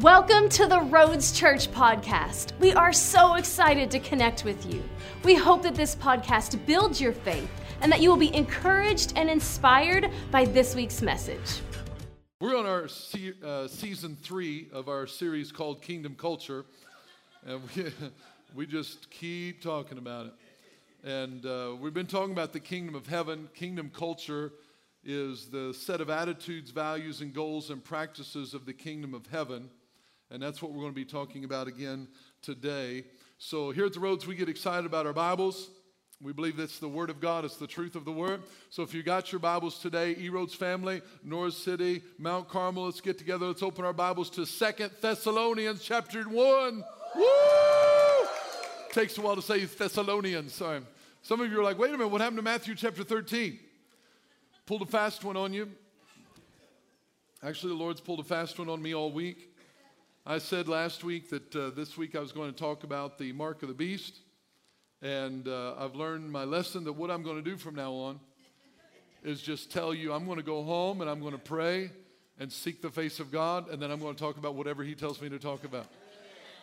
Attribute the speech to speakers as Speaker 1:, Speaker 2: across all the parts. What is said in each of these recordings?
Speaker 1: Welcome to the Roads Church podcast. We are so excited to connect with you. We hope that this podcast builds your faith and that you will be encouraged and inspired by this week's message.
Speaker 2: We're on our se- uh, season three of our series called Kingdom Culture, and we, we just keep talking about it. And uh, we've been talking about the kingdom of heaven. Kingdom culture is the set of attitudes, values, and goals and practices of the kingdom of heaven. And that's what we're going to be talking about again today. So, here at the Roads, we get excited about our Bibles. We believe that's the Word of God, it's the truth of the Word. So, if you got your Bibles today, E Roads family, North City, Mount Carmel, let's get together. Let's open our Bibles to Second Thessalonians chapter 1. Woo! Takes a while to say Thessalonians. Sorry. Some of you are like, wait a minute, what happened to Matthew chapter 13? Pulled a fast one on you. Actually, the Lord's pulled a fast one on me all week. I said last week that uh, this week I was going to talk about the mark of the beast. And uh, I've learned my lesson that what I'm going to do from now on is just tell you I'm going to go home and I'm going to pray and seek the face of God, and then I'm going to talk about whatever He tells me to talk about.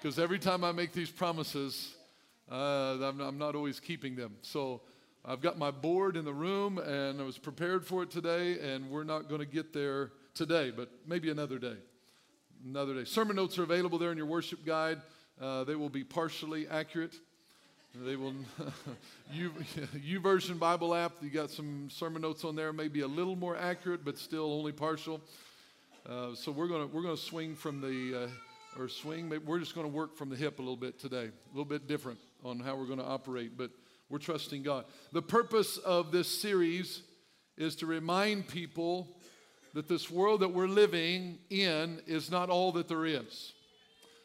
Speaker 2: Because every time I make these promises, uh, I'm, I'm not always keeping them. So I've got my board in the room, and I was prepared for it today, and we're not going to get there today, but maybe another day another day. Sermon notes are available there in your worship guide. Uh, they will be partially accurate. They will, YouVersion Bible app, you got some sermon notes on there, maybe a little more accurate, but still only partial. Uh, so we're going to we're gonna swing from the, uh, or swing, we're just to work from the hip a little bit today, a little bit different on how we're going to operate, but we're trusting God. The purpose of this series is to remind people that this world that we're living in is not all that there is.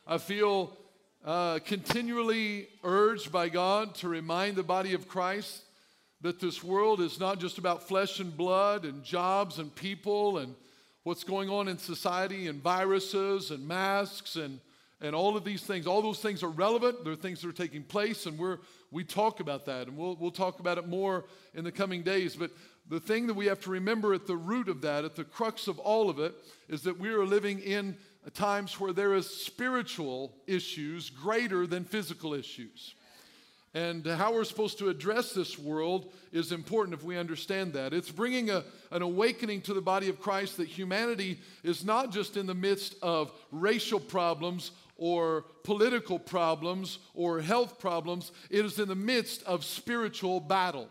Speaker 2: I feel uh, continually urged by God to remind the body of Christ that this world is not just about flesh and blood and jobs and people and what's going on in society and viruses and masks and, and all of these things. All those things are relevant. They're things that are taking place, and we're, we talk about that, and we'll, we'll talk about it more in the coming days. But the thing that we have to remember at the root of that, at the crux of all of it, is that we are living in times where there is spiritual issues greater than physical issues. And how we're supposed to address this world is important if we understand that. It's bringing a, an awakening to the body of Christ that humanity is not just in the midst of racial problems or political problems or health problems, it is in the midst of spiritual battle.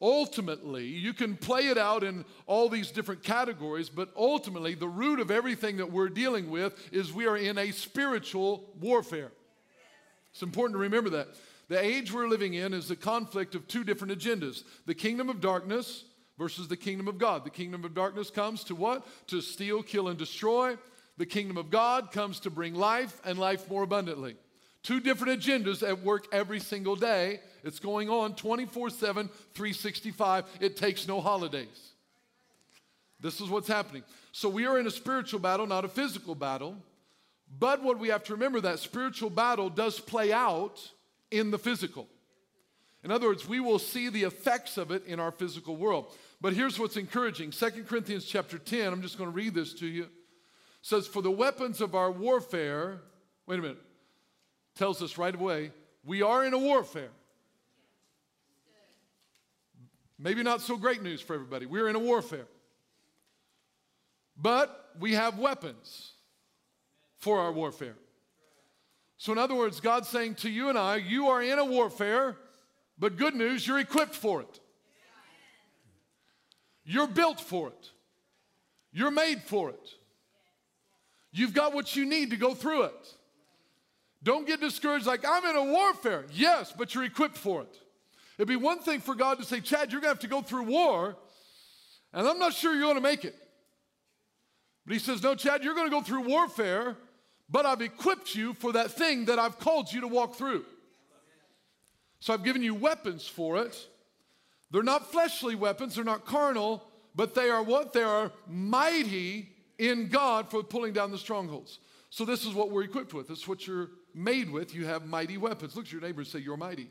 Speaker 2: Ultimately, you can play it out in all these different categories, but ultimately, the root of everything that we're dealing with is we are in a spiritual warfare. It's important to remember that. The age we're living in is the conflict of two different agendas the kingdom of darkness versus the kingdom of God. The kingdom of darkness comes to what? To steal, kill, and destroy. The kingdom of God comes to bring life and life more abundantly. Two different agendas at work every single day. It's going on 24 7, 365. It takes no holidays. This is what's happening. So we are in a spiritual battle, not a physical battle. But what we have to remember that spiritual battle does play out in the physical. In other words, we will see the effects of it in our physical world. But here's what's encouraging. 2 Corinthians chapter 10, I'm just going to read this to you. says, For the weapons of our warfare, wait a minute tells us right away we are in a warfare. Maybe not so great news for everybody. We're in a warfare. But we have weapons for our warfare. So, in other words, God's saying to you and I, you are in a warfare, but good news, you're equipped for it. You're built for it. You're made for it. You've got what you need to go through it. Don't get discouraged like, I'm in a warfare. Yes, but you're equipped for it. It'd be one thing for God to say, Chad, you're going to have to go through war, and I'm not sure you're going to make it. But he says, No, Chad, you're going to go through warfare, but I've equipped you for that thing that I've called you to walk through. So I've given you weapons for it. They're not fleshly weapons, they're not carnal, but they are what? They are mighty in God for pulling down the strongholds. So this is what we're equipped with. This is what you're made with, you have mighty weapons. Look at your neighbor and say, You're mighty.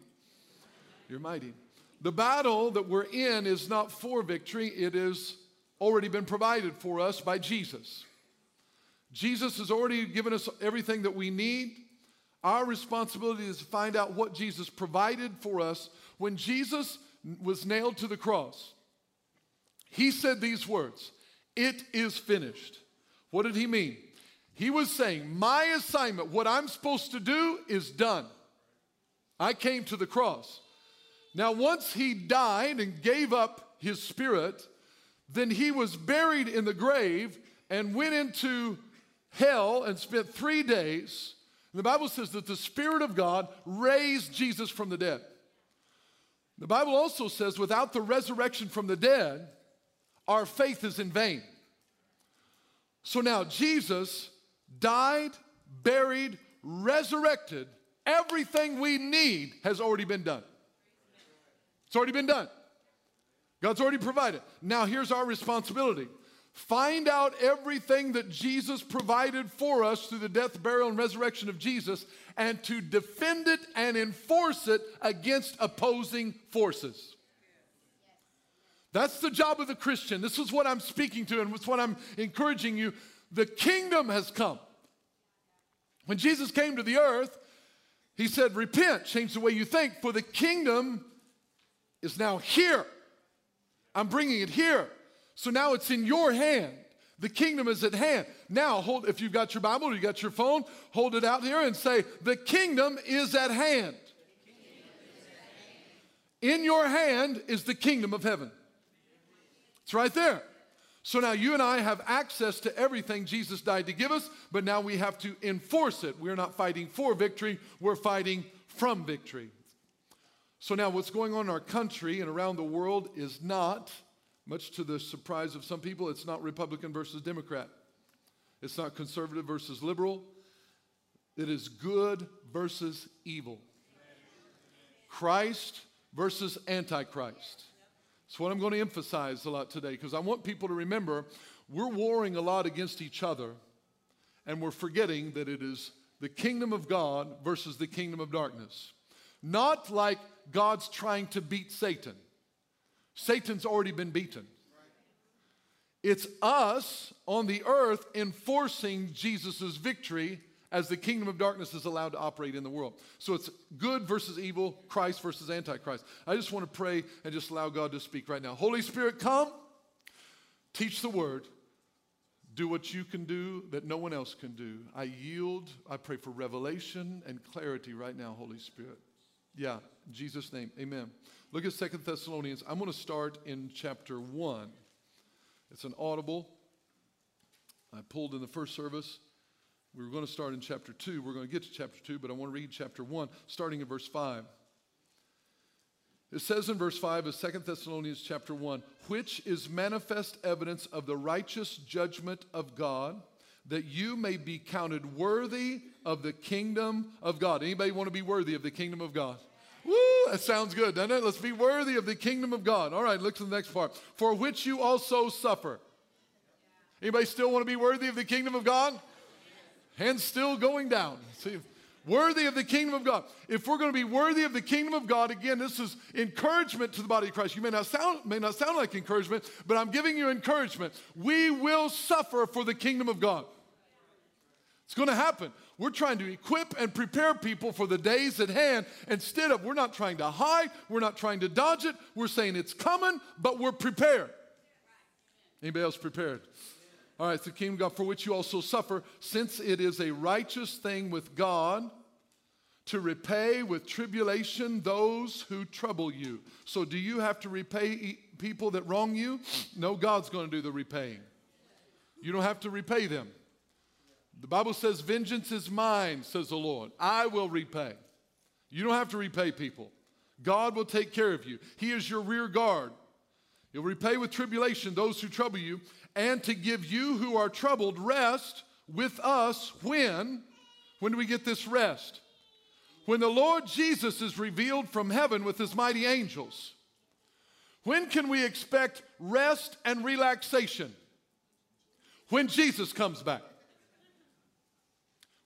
Speaker 2: You're mighty. The battle that we're in is not for victory, it has already been provided for us by Jesus. Jesus has already given us everything that we need. Our responsibility is to find out what Jesus provided for us when Jesus was nailed to the cross. He said these words It is finished. What did he mean? He was saying, My assignment, what I'm supposed to do, is done. I came to the cross. Now, once he died and gave up his spirit, then he was buried in the grave and went into hell and spent three days. And the Bible says that the Spirit of God raised Jesus from the dead. The Bible also says, without the resurrection from the dead, our faith is in vain. So now Jesus died, buried, resurrected. Everything we need has already been done. It's already been done. God's already provided. Now, here's our responsibility find out everything that Jesus provided for us through the death, burial, and resurrection of Jesus, and to defend it and enforce it against opposing forces. That's the job of the Christian. This is what I'm speaking to, and it's what I'm encouraging you. The kingdom has come. When Jesus came to the earth, he said, Repent, change the way you think, for the kingdom is now here. I'm bringing it here. So now it's in your hand. The kingdom is at hand. Now, hold if you've got your Bible or you got your phone, hold it out here and say, "The kingdom is at hand." In your hand is the kingdom of heaven. It's right there. So now you and I have access to everything Jesus died to give us, but now we have to enforce it. We're not fighting for victory, we're fighting from victory. So now what's going on in our country and around the world is not, much to the surprise of some people, it's not Republican versus Democrat. It's not conservative versus liberal. It is good versus evil. Christ versus Antichrist. That's what I'm going to emphasize a lot today because I want people to remember we're warring a lot against each other and we're forgetting that it is the kingdom of God versus the kingdom of darkness. Not like God's trying to beat Satan, Satan's already been beaten. It's us on the earth enforcing Jesus' victory as the kingdom of darkness is allowed to operate in the world. So it's good versus evil, Christ versus Antichrist. I just want to pray and just allow God to speak right now. Holy Spirit, come, teach the word, do what you can do that no one else can do. I yield. I pray for revelation and clarity right now, Holy Spirit. Yeah, Jesus' name, amen. Look at Second Thessalonians. I'm going to start in chapter 1. It's an audible. I pulled in the first service. We were going to start in chapter 2. We're going to get to chapter 2, but I want to read chapter 1, starting in verse 5. It says in verse 5 of 2 Thessalonians chapter 1, which is manifest evidence of the righteous judgment of God, that you may be counted worthy of the kingdom of God. Anybody want to be worthy of the kingdom of God? Woo, that sounds good, doesn't it? Let's be worthy of the kingdom of God. All right, look to the next part. For which you also suffer. Anybody still want to be worthy of the kingdom of God? Hands still going down. See, worthy of the kingdom of God. If we're going to be worthy of the kingdom of God, again, this is encouragement to the body of Christ. You may not sound, may not sound like encouragement, but I'm giving you encouragement. We will suffer for the kingdom of God. It's going to happen. We're trying to equip and prepare people for the days at hand. Instead of, we're not trying to hide, we're not trying to dodge it. We're saying it's coming, but we're prepared. Anybody else prepared? All right, the kingdom God for which you also suffer, since it is a righteous thing with God to repay with tribulation those who trouble you. So, do you have to repay people that wrong you? No, God's going to do the repaying. You don't have to repay them. The Bible says, Vengeance is mine, says the Lord. I will repay. You don't have to repay people. God will take care of you. He is your rear guard. He'll repay with tribulation those who trouble you, and to give you who are troubled rest with us when? When do we get this rest? When the Lord Jesus is revealed from heaven with his mighty angels. When can we expect rest and relaxation? When Jesus comes back.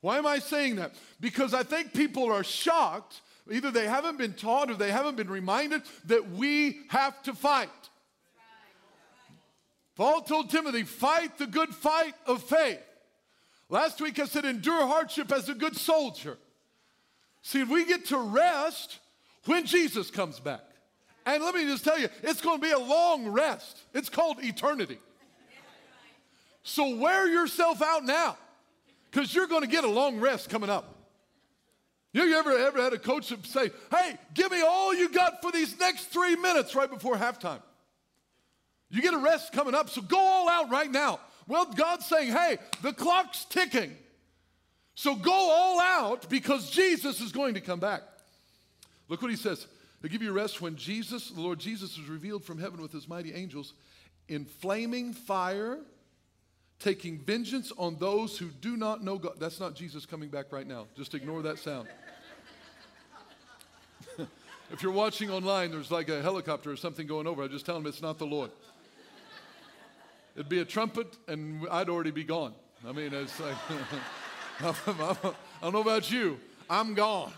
Speaker 2: Why am I saying that? Because I think people are shocked. Either they haven't been taught or they haven't been reminded that we have to fight. Paul told Timothy, fight the good fight of faith. Last week I said, endure hardship as a good soldier. See, we get to rest when Jesus comes back. And let me just tell you, it's going to be a long rest. It's called eternity. So wear yourself out now because you're going to get a long rest coming up. You, ever, ever had a coach say, hey, give me all you got for these next three minutes right before halftime? You get a rest coming up, so go all out right now. Well, God's saying, hey, the clock's ticking. So go all out because Jesus is going to come back. Look what he says. He'll give you rest when Jesus, the Lord Jesus, is revealed from heaven with his mighty angels in flaming fire, taking vengeance on those who do not know God. That's not Jesus coming back right now. Just ignore that sound. if you're watching online, there's like a helicopter or something going over. I just tell them it's not the Lord. It'd be a trumpet, and I'd already be gone. I mean, it's like, I don't know about you, I'm gone.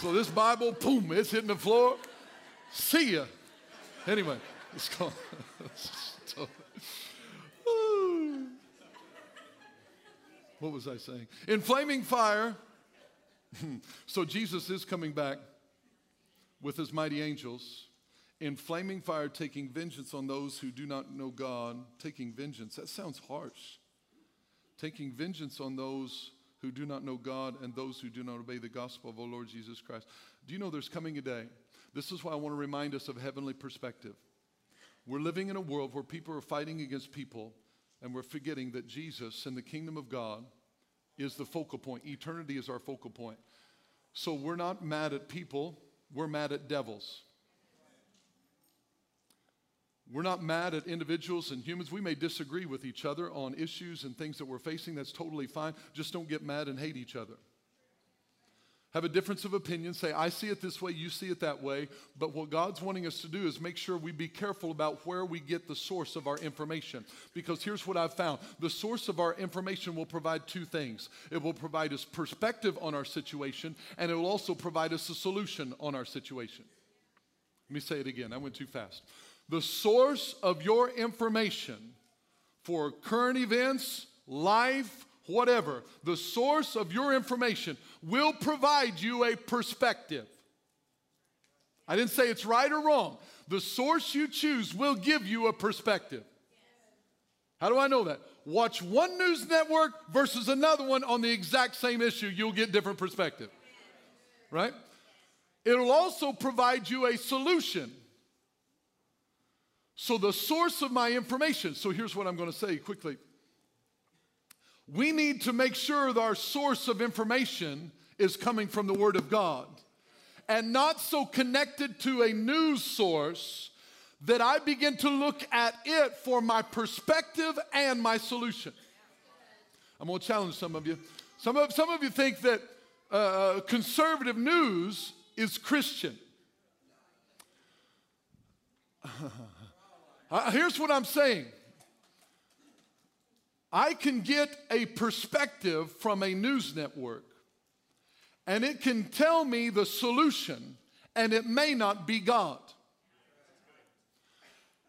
Speaker 2: So this Bible, boom, it's hitting the floor. See ya. Anyway, it's called. what was I saying? In flaming fire. so Jesus is coming back with his mighty angels in flaming fire, taking vengeance on those who do not know God. Taking vengeance. That sounds harsh. Taking vengeance on those who do not know God and those who do not obey the gospel of our Lord Jesus Christ. Do you know there's coming a day? This is why I want to remind us of heavenly perspective. We're living in a world where people are fighting against people, and we're forgetting that Jesus and the kingdom of God is the focal point. Eternity is our focal point. So we're not mad at people, we're mad at devils. We're not mad at individuals and humans. We may disagree with each other on issues and things that we're facing. That's totally fine. Just don't get mad and hate each other. Have a difference of opinion. Say, I see it this way, you see it that way. But what God's wanting us to do is make sure we be careful about where we get the source of our information. Because here's what I've found the source of our information will provide two things it will provide us perspective on our situation, and it will also provide us a solution on our situation. Let me say it again. I went too fast the source of your information for current events, life, whatever, the source of your information will provide you a perspective. I didn't say it's right or wrong. The source you choose will give you a perspective. How do I know that? Watch one news network versus another one on the exact same issue, you'll get different perspective. Right? It'll also provide you a solution so, the source of my information, so here's what I'm going to say quickly. We need to make sure that our source of information is coming from the Word of God and not so connected to a news source that I begin to look at it for my perspective and my solution. I'm to challenge some of you. Some of, some of you think that uh, conservative news is Christian. Uh, here's what I'm saying I can get a perspective from a news network, and it can tell me the solution, and it may not be God.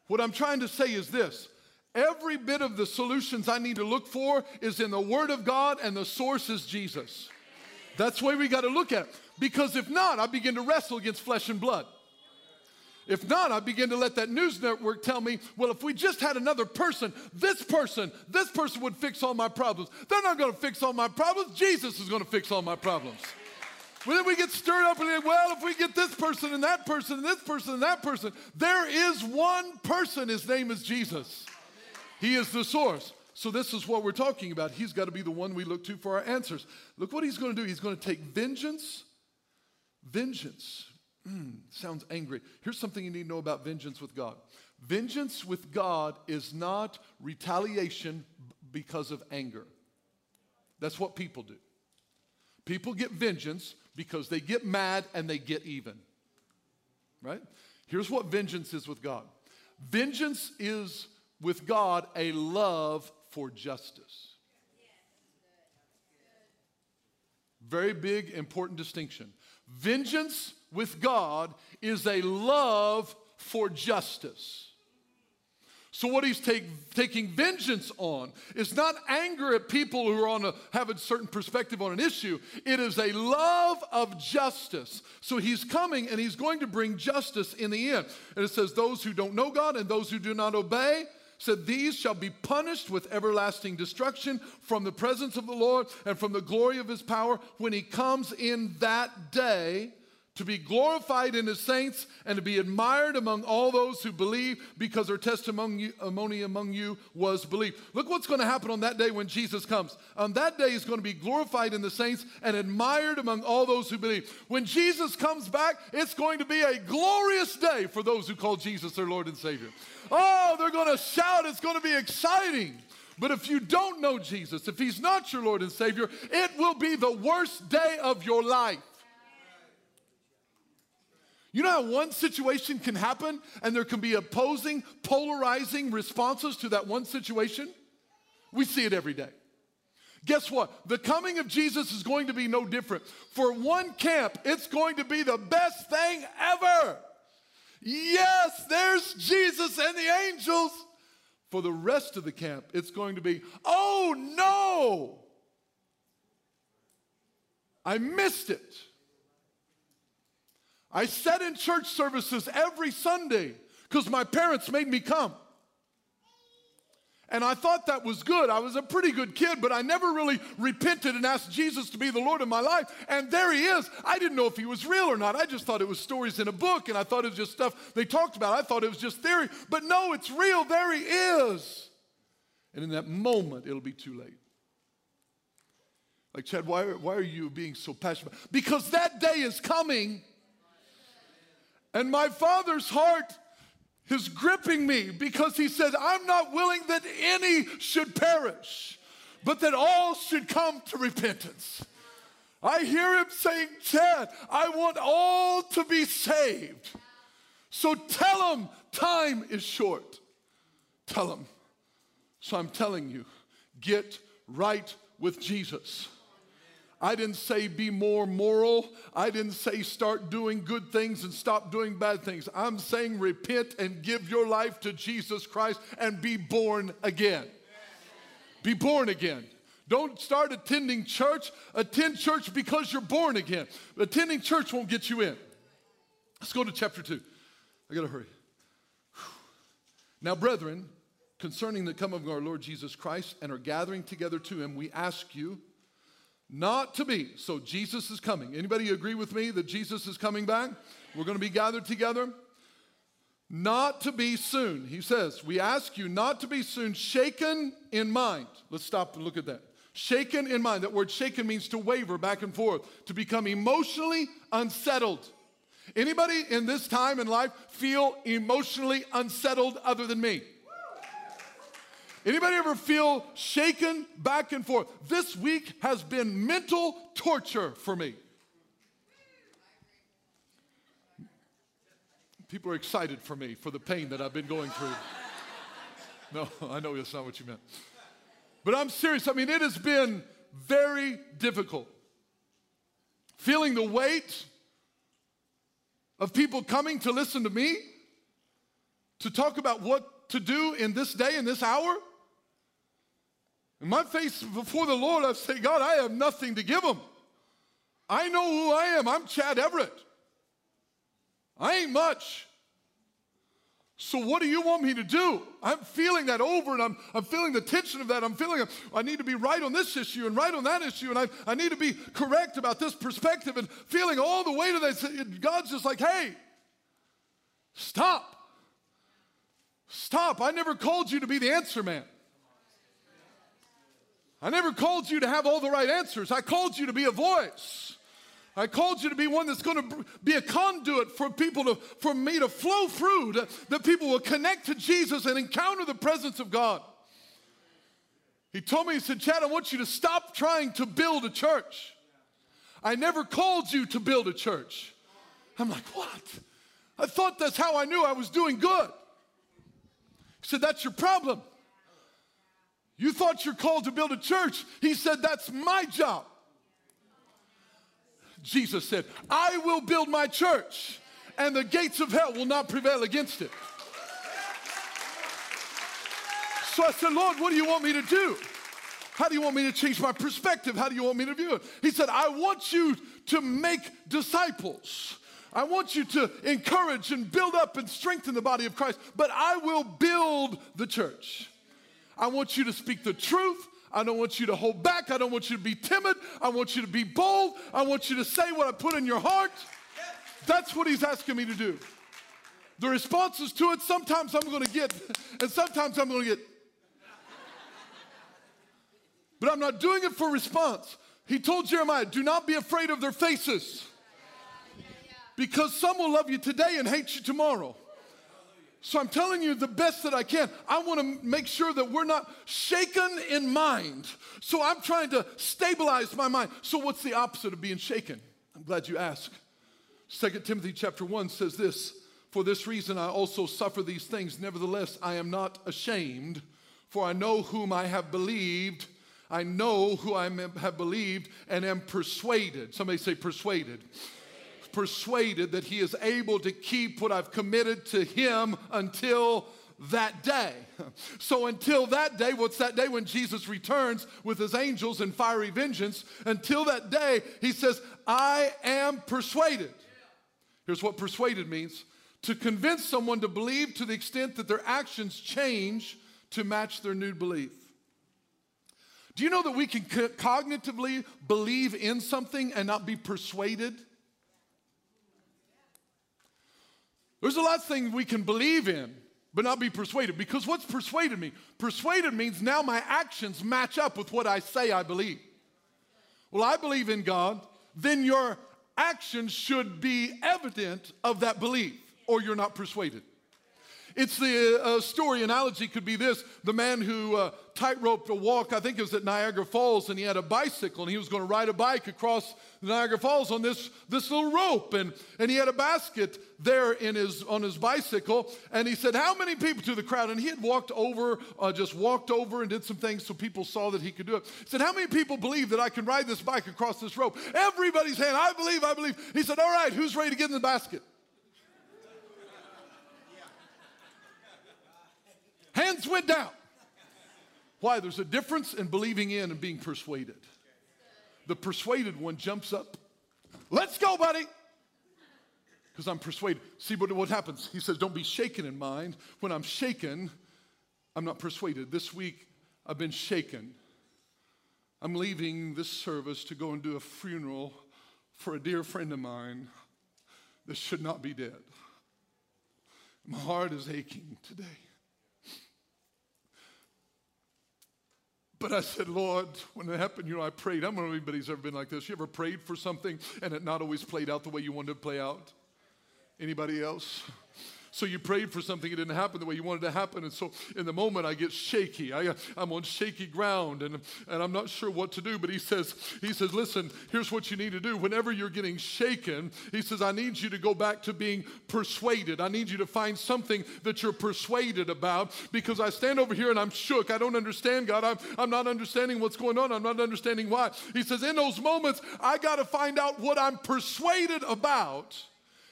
Speaker 2: What I'm trying to say is this every bit of the solutions I need to look for is in the Word of God, and the source is Jesus. That's the way we got to look at it. Because if not, I begin to wrestle against flesh and blood. If not, I begin to let that news network tell me, well, if we just had another person, this person, this person would fix all my problems. They're not going to fix all my problems. Jesus is going to fix all my problems. Well, then we get stirred up and think, well, if we get this person and that person and this person and that person, there is one person. His name is Jesus. He is the source. So, this is what we're talking about. He's got to be the one we look to for our answers. Look what he's going to do. He's going to take vengeance, vengeance Mm, sounds angry. Here's something you need to know about vengeance with God vengeance with God is not retaliation because of anger. That's what people do. People get vengeance because they get mad and they get even. Right? Here's what vengeance is with God vengeance is with God a love for justice. Very big, important distinction. Vengeance with God is a love for justice. So, what he's take, taking vengeance on is not anger at people who are on a, have a certain perspective on an issue. It is a love of justice. So, he's coming and he's going to bring justice in the end. And it says, Those who don't know God and those who do not obey, said, These shall be punished with everlasting destruction from the presence of the Lord and from the glory of his power when he comes in that day to be glorified in his saints and to be admired among all those who believe because their testimony among you was believed. Look what's going to happen on that day when Jesus comes. On that day, he's going to be glorified in the saints and admired among all those who believe. When Jesus comes back, it's going to be a glorious day for those who call Jesus their Lord and Savior. Oh, they're going to shout. It's going to be exciting. But if you don't know Jesus, if he's not your Lord and Savior, it will be the worst day of your life. You know how one situation can happen and there can be opposing, polarizing responses to that one situation? We see it every day. Guess what? The coming of Jesus is going to be no different. For one camp, it's going to be the best thing ever. Yes, there's Jesus and the angels. For the rest of the camp, it's going to be, oh no, I missed it. I sat in church services every Sunday because my parents made me come. And I thought that was good. I was a pretty good kid, but I never really repented and asked Jesus to be the Lord of my life. And there he is. I didn't know if he was real or not. I just thought it was stories in a book, and I thought it was just stuff they talked about. I thought it was just theory. But no, it's real. There he is. And in that moment, it'll be too late. Like, Chad, why, why are you being so passionate? Because that day is coming and my father's heart is gripping me because he said, I'm not willing that any should perish, but that all should come to repentance. I hear him saying, Chad, I want all to be saved. So tell them time is short. Tell them. So I'm telling you, get right with Jesus. I didn't say be more moral. I didn't say start doing good things and stop doing bad things. I'm saying repent and give your life to Jesus Christ and be born again. Be born again. Don't start attending church. Attend church because you're born again. Attending church won't get you in. Let's go to chapter 2. I got to hurry. Now, brethren, concerning the coming of our Lord Jesus Christ and our gathering together to him, we ask you not to be. So Jesus is coming. Anybody agree with me that Jesus is coming back? We're going to be gathered together. Not to be soon. He says, We ask you not to be soon shaken in mind. Let's stop and look at that. Shaken in mind. That word shaken means to waver back and forth, to become emotionally unsettled. Anybody in this time in life feel emotionally unsettled other than me? Anybody ever feel shaken back and forth? This week has been mental torture for me. People are excited for me for the pain that I've been going through. No, I know that's not what you meant. But I'm serious. I mean, it has been very difficult. Feeling the weight of people coming to listen to me, to talk about what to do in this day, in this hour. In my face before the Lord, I say, God, I have nothing to give them. I know who I am. I'm Chad Everett. I ain't much. So what do you want me to do? I'm feeling that over and I'm, I'm feeling the tension of that. I'm feeling I need to be right on this issue and right on that issue and I, I need to be correct about this perspective and feeling all the weight of that. God's just like, hey, stop. Stop. I never called you to be the answer man. I never called you to have all the right answers. I called you to be a voice. I called you to be one that's going to be a conduit for people to, for me to flow through, to, that people will connect to Jesus and encounter the presence of God. He told me, he said, Chad, I want you to stop trying to build a church. I never called you to build a church. I'm like, what? I thought that's how I knew I was doing good. He said, That's your problem. You thought you're called to build a church. He said, That's my job. Jesus said, I will build my church, and the gates of hell will not prevail against it. So I said, Lord, what do you want me to do? How do you want me to change my perspective? How do you want me to view it? He said, I want you to make disciples. I want you to encourage and build up and strengthen the body of Christ, but I will build the church. I want you to speak the truth. I don't want you to hold back. I don't want you to be timid. I want you to be bold. I want you to say what I put in your heart. That's what he's asking me to do. The responses to it, sometimes I'm going to get, and sometimes I'm going to get. But I'm not doing it for response. He told Jeremiah, do not be afraid of their faces. Because some will love you today and hate you tomorrow. So I'm telling you the best that I can. I want to make sure that we're not shaken in mind. So I'm trying to stabilize my mind. So what's the opposite of being shaken? I'm glad you asked. 2 Timothy chapter 1 says this, "For this reason I also suffer these things, nevertheless I am not ashamed, for I know whom I have believed. I know who I have believed and am persuaded." Somebody say persuaded persuaded that he is able to keep what I've committed to him until that day. So, until that day, what's that day when Jesus returns with his angels in fiery vengeance? Until that day, he says, I am persuaded. Here's what persuaded means to convince someone to believe to the extent that their actions change to match their new belief. Do you know that we can cognitively believe in something and not be persuaded? There's a lot of things we can believe in, but not be persuaded. Because what's persuaded me? Persuaded means now my actions match up with what I say I believe. Well, I believe in God, then your actions should be evident of that belief, or you're not persuaded. It's the uh, story analogy could be this the man who uh, tightrope a walk, I think it was at Niagara Falls, and he had a bicycle and he was going to ride a bike across Niagara Falls on this, this little rope. And, and he had a basket there in his, on his bicycle. And he said, How many people to the crowd? And he had walked over, uh, just walked over and did some things so people saw that he could do it. He said, How many people believe that I can ride this bike across this rope? Everybody's hand, I believe, I believe. He said, All right, who's ready to get in the basket? Hands went down. Why? There's a difference in believing in and being persuaded. The persuaded one jumps up. Let's go, buddy. Because I'm persuaded. See what, what happens? He says, Don't be shaken in mind. When I'm shaken, I'm not persuaded. This week, I've been shaken. I'm leaving this service to go and do a funeral for a dear friend of mine that should not be dead. My heart is aching today. But I said, Lord, when it happened, you know, I prayed. I don't know if anybody's ever been like this. You ever prayed for something and it not always played out the way you wanted to play out? Anybody else? So you prayed for something, it didn't happen the way you wanted to happen. And so in the moment, I get shaky. I, I'm on shaky ground and, and I'm not sure what to do. But he says, he says, listen, here's what you need to do. Whenever you're getting shaken, he says, I need you to go back to being persuaded. I need you to find something that you're persuaded about because I stand over here and I'm shook. I don't understand, God. I'm, I'm not understanding what's going on. I'm not understanding why. He says, in those moments, I got to find out what I'm persuaded about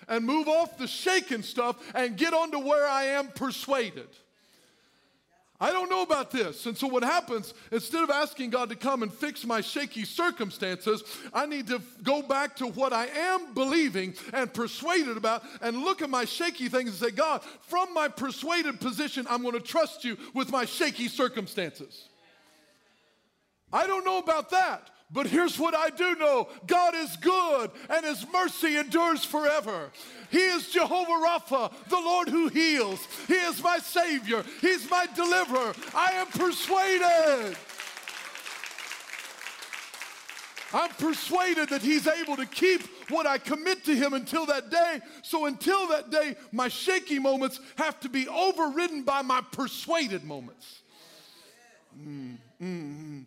Speaker 2: and move off the shaken stuff and get on to where I am persuaded. I don't know about this. And so, what happens, instead of asking God to come and fix my shaky circumstances, I need to go back to what I am believing and persuaded about and look at my shaky things and say, God, from my persuaded position, I'm going to trust you with my shaky circumstances. I don't know about that. But here's what I do know God is good and his mercy endures forever. He is Jehovah Rapha, the Lord who heals. He is my Savior, He's my deliverer. I am persuaded. I'm persuaded that He's able to keep what I commit to Him until that day. So until that day, my shaky moments have to be overridden by my persuaded moments. Mm, mm, mm.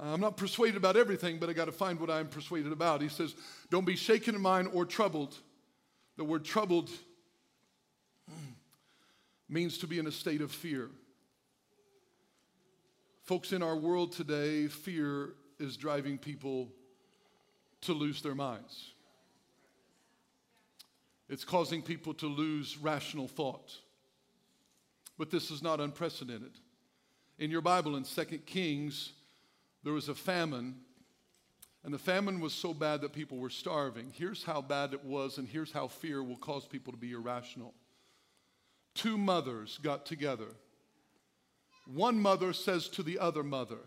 Speaker 2: Uh, I'm not persuaded about everything, but I got to find what I'm persuaded about. He says, Don't be shaken in mind or troubled. The word troubled means to be in a state of fear. Folks, in our world today, fear is driving people to lose their minds. It's causing people to lose rational thought. But this is not unprecedented. In your Bible, in 2 Kings, there was a famine, and the famine was so bad that people were starving. Here's how bad it was, and here's how fear will cause people to be irrational. Two mothers got together. One mother says to the other mother,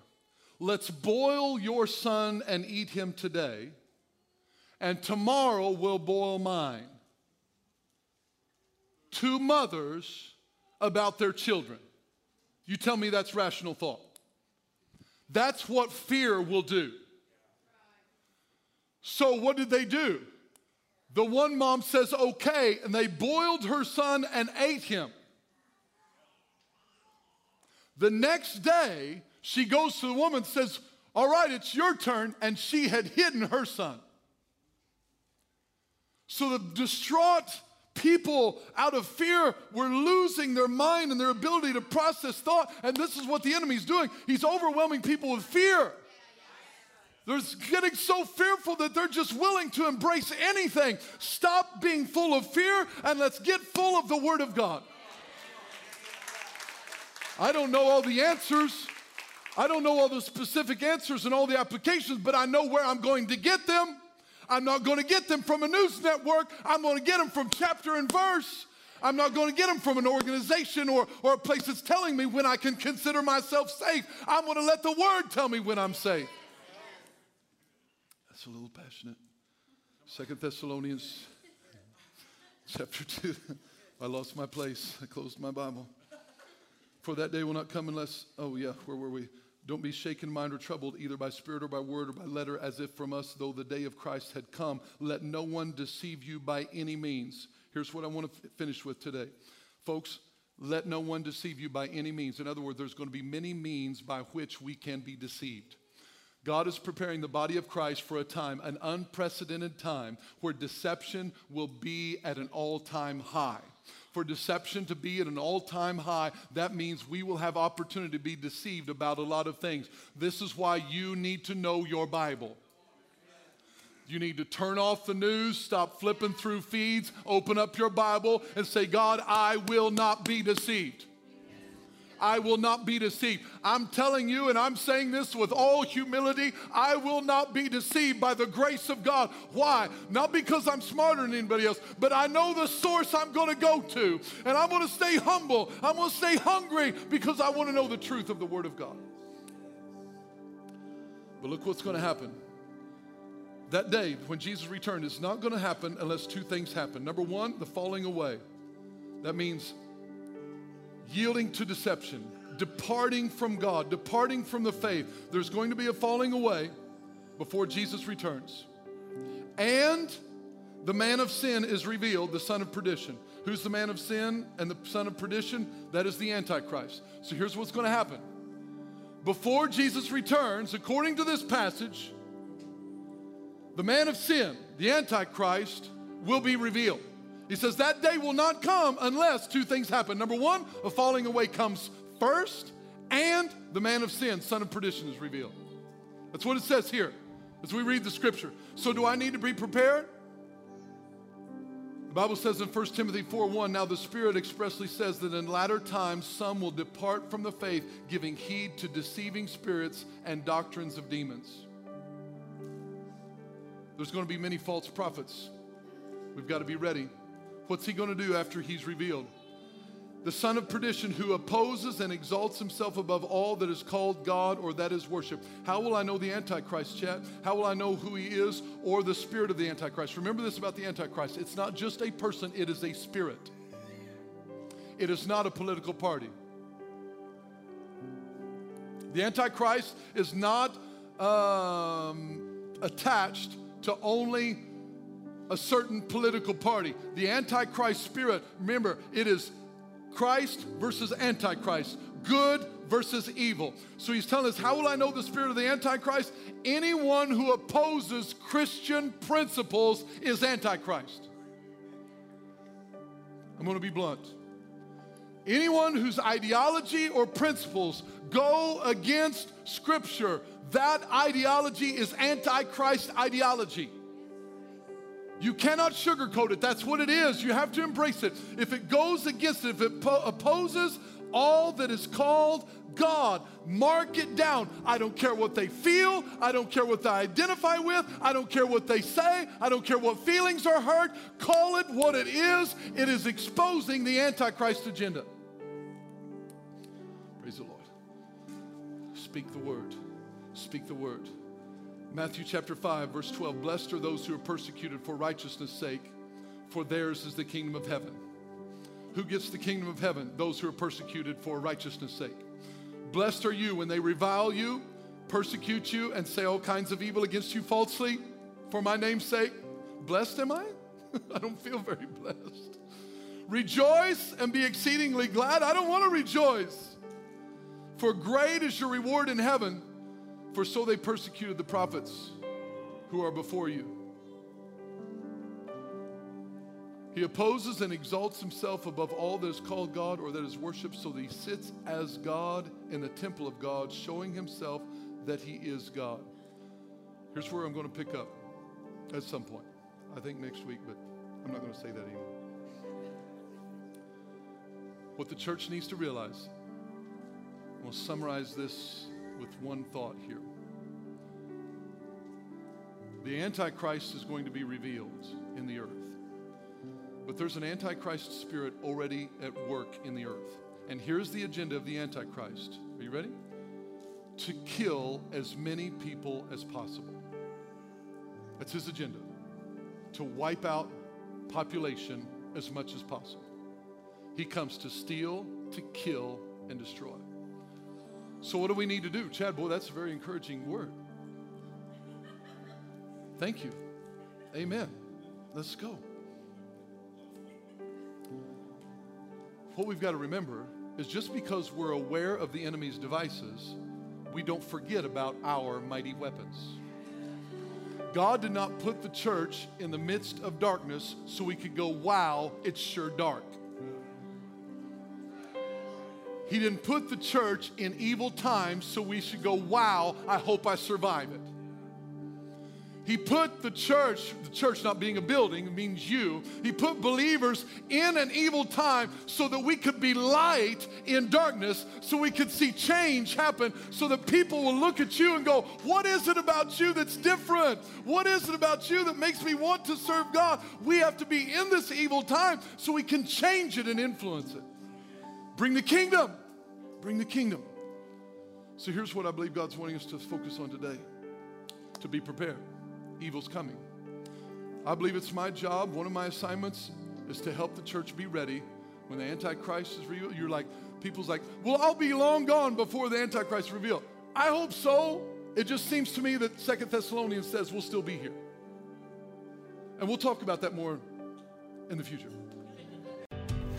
Speaker 2: Let's boil your son and eat him today, and tomorrow we'll boil mine. Two mothers about their children. You tell me that's rational thought. That's what fear will do. So, what did they do? The one mom says, okay, and they boiled her son and ate him. The next day, she goes to the woman says, All right, it's your turn. And she had hidden her son. So the distraught people, out of fear, were losing their mind and their ability to process thought. And this is what the enemy's doing he's overwhelming people with fear. They're getting so fearful that they're just willing to embrace anything. Stop being full of fear and let's get full of the Word of God. I don't know all the answers. I don't know all the specific answers and all the applications, but I know where I'm going to get them. I'm not going to get them from a news network. I'm going to get them from chapter and verse. I'm not going to get them from an organization or, or a place that's telling me when I can consider myself safe. I'm going to let the word tell me when I'm safe. That's a little passionate. Second Thessalonians chapter 2. I lost my place. I closed my Bible. For that day will not come unless, oh yeah, where were we? Don't be shaken mind or troubled either by spirit or by word or by letter as if from us, though the day of Christ had come. Let no one deceive you by any means. Here's what I want to f- finish with today. Folks, let no one deceive you by any means. In other words, there's going to be many means by which we can be deceived. God is preparing the body of Christ for a time, an unprecedented time, where deception will be at an all time high for deception to be at an all time high, that means we will have opportunity to be deceived about a lot of things. This is why you need to know your Bible. You need to turn off the news, stop flipping through feeds, open up your Bible, and say, God, I will not be deceived. I will not be deceived. I'm telling you, and I'm saying this with all humility, I will not be deceived by the grace of God. Why? Not because I'm smarter than anybody else, but I know the source I'm going to go to. And I'm going to stay humble. I'm going to stay hungry because I want to know the truth of the Word of God. But look what's going to happen. That day when Jesus returned is not going to happen unless two things happen. Number one, the falling away. That means yielding to deception, departing from God, departing from the faith. There's going to be a falling away before Jesus returns. And the man of sin is revealed, the son of perdition. Who's the man of sin and the son of perdition? That is the Antichrist. So here's what's going to happen. Before Jesus returns, according to this passage, the man of sin, the Antichrist, will be revealed. He says that day will not come unless two things happen. Number one, a falling away comes first, and the man of sin, son of perdition, is revealed. That's what it says here as we read the scripture. So, do I need to be prepared? The Bible says in 1 Timothy 4 1, now the Spirit expressly says that in latter times some will depart from the faith, giving heed to deceiving spirits and doctrines of demons. There's going to be many false prophets. We've got to be ready. What's he going to do after he's revealed? The son of perdition who opposes and exalts himself above all that is called God or that is worship. How will I know the Antichrist, Chad? How will I know who he is or the spirit of the Antichrist? Remember this about the Antichrist it's not just a person, it is a spirit. It is not a political party. The Antichrist is not um, attached to only a certain political party. The Antichrist spirit, remember, it is Christ versus Antichrist, good versus evil. So he's telling us, how will I know the spirit of the Antichrist? Anyone who opposes Christian principles is Antichrist. I'm going to be blunt. Anyone whose ideology or principles go against Scripture, that ideology is Antichrist ideology. You cannot sugarcoat it. That's what it is. You have to embrace it. If it goes against it, if it po- opposes all that is called God. Mark it down. I don't care what they feel. I don't care what they identify with. I don't care what they say. I don't care what feelings are hurt. Call it what it is. It is exposing the Antichrist agenda. Praise the Lord. Speak the word. Speak the word. Matthew chapter 5, verse 12 Blessed are those who are persecuted for righteousness' sake, for theirs is the kingdom of heaven. Who gets the kingdom of heaven? Those who are persecuted for righteousness' sake. Blessed are you when they revile you, persecute you, and say all kinds of evil against you falsely for my name's sake. Blessed am I? I don't feel very blessed. Rejoice and be exceedingly glad. I don't want to rejoice. For great is your reward in heaven, for so they persecuted the prophets who are before you. He opposes and exalts himself above all that is called God or that is worshiped, so that he sits as God in the temple of God, showing himself that he is God. Here's where I'm going to pick up at some point. I think next week, but I'm not going to say that anymore. What the church needs to realize, we'll summarize this with one thought here. The Antichrist is going to be revealed in the earth. But there's an Antichrist spirit already at work in the earth. And here's the agenda of the Antichrist. Are you ready? To kill as many people as possible. That's his agenda. To wipe out population as much as possible. He comes to steal, to kill, and destroy. So, what do we need to do? Chad, boy, that's a very encouraging word. Thank you. Amen. Let's go. what we've got to remember is just because we're aware of the enemy's devices, we don't forget about our mighty weapons. God did not put the church in the midst of darkness so we could go, wow, it's sure dark. He didn't put the church in evil times so we should go, wow, I hope I survive it. He put the church, the church not being a building it means you, he put believers in an evil time so that we could be light in darkness, so we could see change happen, so that people will look at you and go, What is it about you that's different? What is it about you that makes me want to serve God? We have to be in this evil time so we can change it and influence it. Bring the kingdom. Bring the kingdom. So here's what I believe God's wanting us to focus on today to be prepared evil's coming. I believe it's my job, one of my assignments is to help the church be ready when the Antichrist is revealed. You're like, people's like, well, I'll be long gone before the Antichrist is revealed. I hope so. It just seems to me that Second Thessalonians says we'll still be here. And we'll talk about that more in the future.